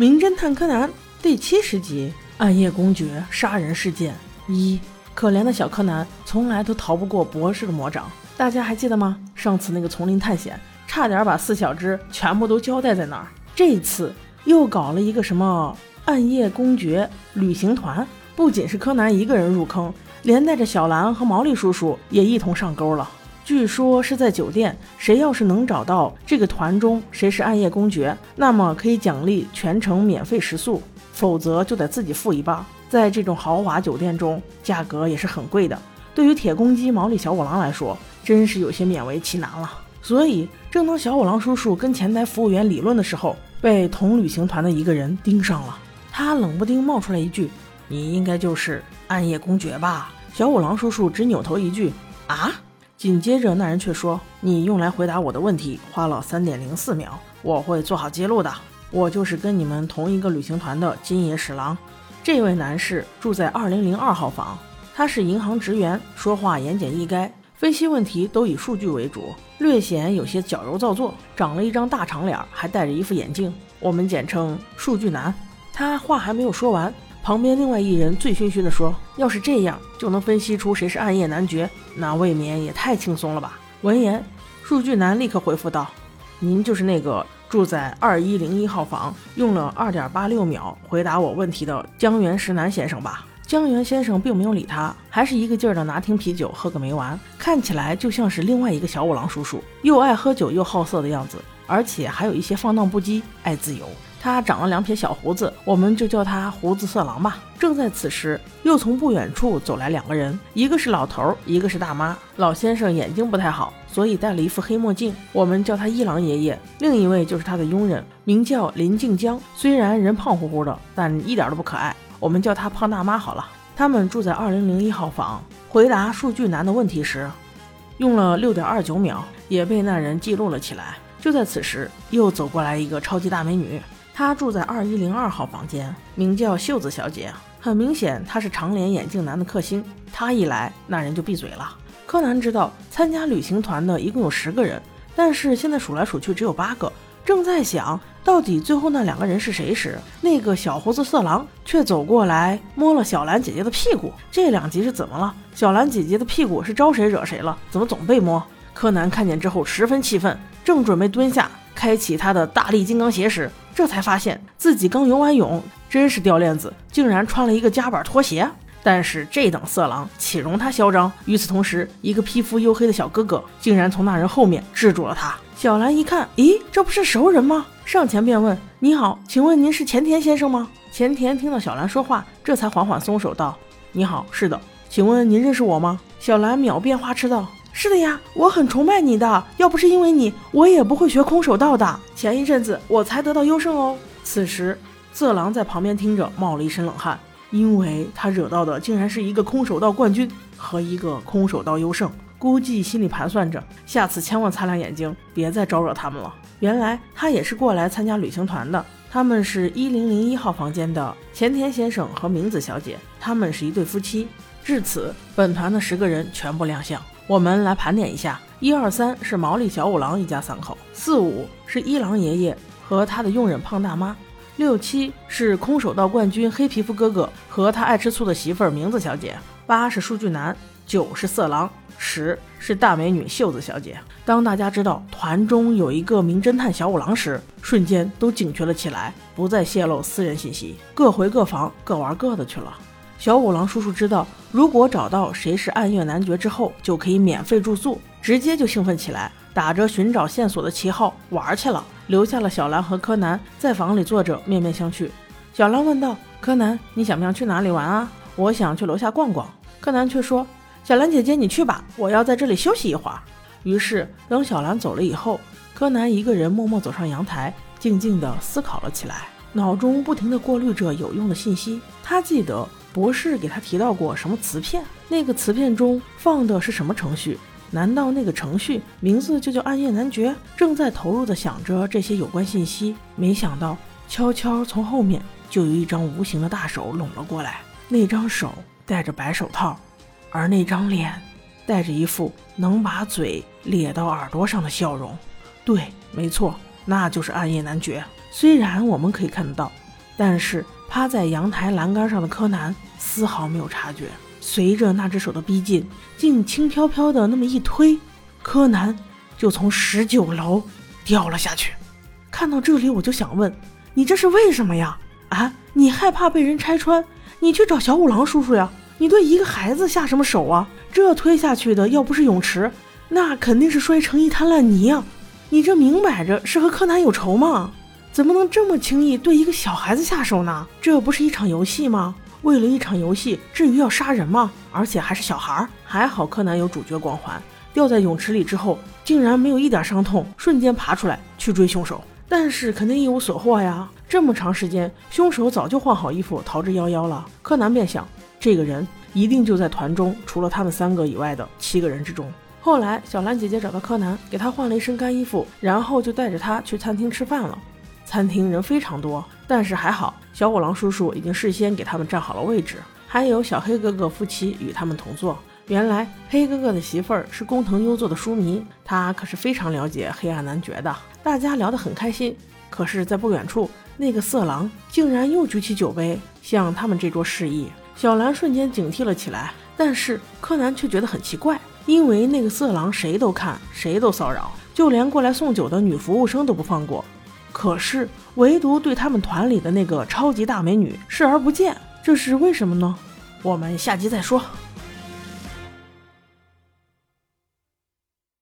名侦探柯南第七十集：暗夜公爵杀人事件一。可怜的小柯南从来都逃不过博士的魔掌，大家还记得吗？上次那个丛林探险，差点把四小只全部都交代在那儿。这次又搞了一个什么暗夜公爵旅行团，不仅是柯南一个人入坑，连带着小兰和毛利叔叔也一同上钩了。据说是在酒店，谁要是能找到这个团中谁是暗夜公爵，那么可以奖励全程免费食宿，否则就得自己付一半。在这种豪华酒店中，价格也是很贵的。对于铁公鸡毛利小五郎来说，真是有些勉为其难了。所以，正当小五郎叔叔跟前台服务员理论的时候，被同旅行团的一个人盯上了。他冷不丁冒出来一句：“你应该就是暗夜公爵吧？”小五郎叔叔只扭头一句：“啊。”紧接着，那人却说：“你用来回答我的问题花了三点零四秒，我会做好记录的。我就是跟你们同一个旅行团的金野史郎。这位男士住在二零零二号房，他是银行职员，说话言简意赅，分析问题都以数据为主，略显有些矫揉造作，长了一张大长脸，还戴着一副眼镜，我们简称数据男。”他话还没有说完。旁边另外一人醉醺醺地说：“要是这样就能分析出谁是暗夜男爵，那未免也太轻松了吧？”闻言，数据男立刻回复道：“您就是那个住在二一零一号房，用了二点八六秒回答我问题的江原石南先生吧？”江原先生并没有理他，还是一个劲儿的拿听啤酒喝个没完，看起来就像是另外一个小五郎叔叔，又爱喝酒又好色的样子，而且还有一些放荡不羁，爱自由。他长了两撇小胡子，我们就叫他胡子色狼吧。正在此时，又从不远处走来两个人，一个是老头，一个是大妈。老先生眼睛不太好，所以戴了一副黑墨镜，我们叫他一郎爷爷。另一位就是他的佣人，名叫林静江，虽然人胖乎乎的，但一点都不可爱，我们叫他胖大妈好了。他们住在二零零一号房。回答数据男的问题时，用了六点二九秒，也被那人记录了起来。就在此时，又走过来一个超级大美女。她住在二一零二号房间，名叫秀子小姐。很明显，她是长脸眼镜男的克星。他一来，那人就闭嘴了。柯南知道参加旅行团的一共有十个人，但是现在数来数去只有八个。正在想到底最后那两个人是谁时，那个小胡子色狼却走过来摸了小兰姐姐的屁股。这两集是怎么了？小兰姐姐的屁股是招谁惹谁了？怎么总被摸？柯南看见之后十分气愤，正准备蹲下。开启他的大力金刚鞋时，这才发现自己刚游完泳，真是掉链子，竟然穿了一个夹板拖鞋。但是这等色狼岂容他嚣张？与此同时，一个皮肤黝黑的小哥哥竟然从那人后面制住了他。小兰一看，咦，这不是熟人吗？上前便问：“你好，请问您是前田先生吗？”前田听到小兰说话，这才缓缓松手道：“你好，是的，请问您认识我吗？”小兰秒变花痴道。是的呀，我很崇拜你的。要不是因为你，我也不会学空手道的。前一阵子我才得到优胜哦。此时，色狼在旁边听着，冒了一身冷汗，因为他惹到的竟然是一个空手道冠军和一个空手道优胜。估计心里盘算着，下次千万擦亮眼睛，别再招惹他们了。原来他也是过来参加旅行团的。他们是一零零一号房间的前田先生和明子小姐，他们是一对夫妻。至此，本团的十个人全部亮相。我们来盘点一下：一二三是毛利小五郎一家三口；四五是一郎爷爷和他的佣人胖大妈；六七是空手道冠军黑皮肤哥哥和他爱吃醋的媳妇儿名字小姐；八是数据男；九是色狼；十是大美女秀子小姐。当大家知道团中有一个名侦探小五郎时，瞬间都警觉了起来，不再泄露私人信息，各回各房，各玩各的去了。小五郎叔叔知道，如果找到谁是暗夜男爵之后，就可以免费住宿，直接就兴奋起来，打着寻找线索的旗号玩去了，留下了小兰和柯南在房里坐着面面相觑。小兰问道：“柯南，你想不想去哪里玩啊？”“我想去楼下逛逛。”柯南却说：“小兰姐姐，你去吧，我要在这里休息一会儿。”于是等小兰走了以后，柯南一个人默默走上阳台，静静地思考了起来，脑中不停地过滤着有用的信息。他记得。博士给他提到过什么磁片？那个磁片中放的是什么程序？难道那个程序名字就叫暗夜男爵？正在投入的想着这些有关信息，没想到悄悄从后面就有一张无形的大手拢了过来。那张手戴着白手套，而那张脸带着一副能把嘴咧到耳朵上的笑容。对，没错，那就是暗夜男爵。虽然我们可以看得到。但是趴在阳台栏杆上的柯南丝毫没有察觉。随着那只手的逼近，竟轻飘飘的那么一推，柯南就从十九楼掉了下去。看到这里，我就想问，你这是为什么呀？啊，你害怕被人拆穿，你去找小五郎叔叔呀？你对一个孩子下什么手啊？这推下去的要不是泳池，那肯定是摔成一滩烂泥啊！你这明摆着是和柯南有仇吗？怎么能这么轻易对一个小孩子下手呢？这不是一场游戏吗？为了一场游戏，至于要杀人吗？而且还是小孩儿。还好柯南有主角光环，掉在泳池里之后，竟然没有一点伤痛，瞬间爬出来去追凶手。但是肯定一无所获呀！这么长时间，凶手早就换好衣服逃之夭夭了。柯南便想，这个人一定就在团中除了他们三个以外的七个人之中。后来，小兰姐姐找到柯南，给他换了一身干衣服，然后就带着他去餐厅吃饭了。餐厅人非常多，但是还好，小五郎叔叔已经事先给他们占好了位置，还有小黑哥哥夫妻与他们同坐。原来黑哥哥的媳妇儿是工藤优作的书迷，他可是非常了解黑暗男爵的。大家聊得很开心，可是，在不远处，那个色狼竟然又举起酒杯向他们这桌示意。小兰瞬间警惕了起来，但是柯南却觉得很奇怪，因为那个色狼谁都看，谁都骚扰，就连过来送酒的女服务生都不放过。可是，唯独对他们团里的那个超级大美女视而不见，这是为什么呢？我们下集再说。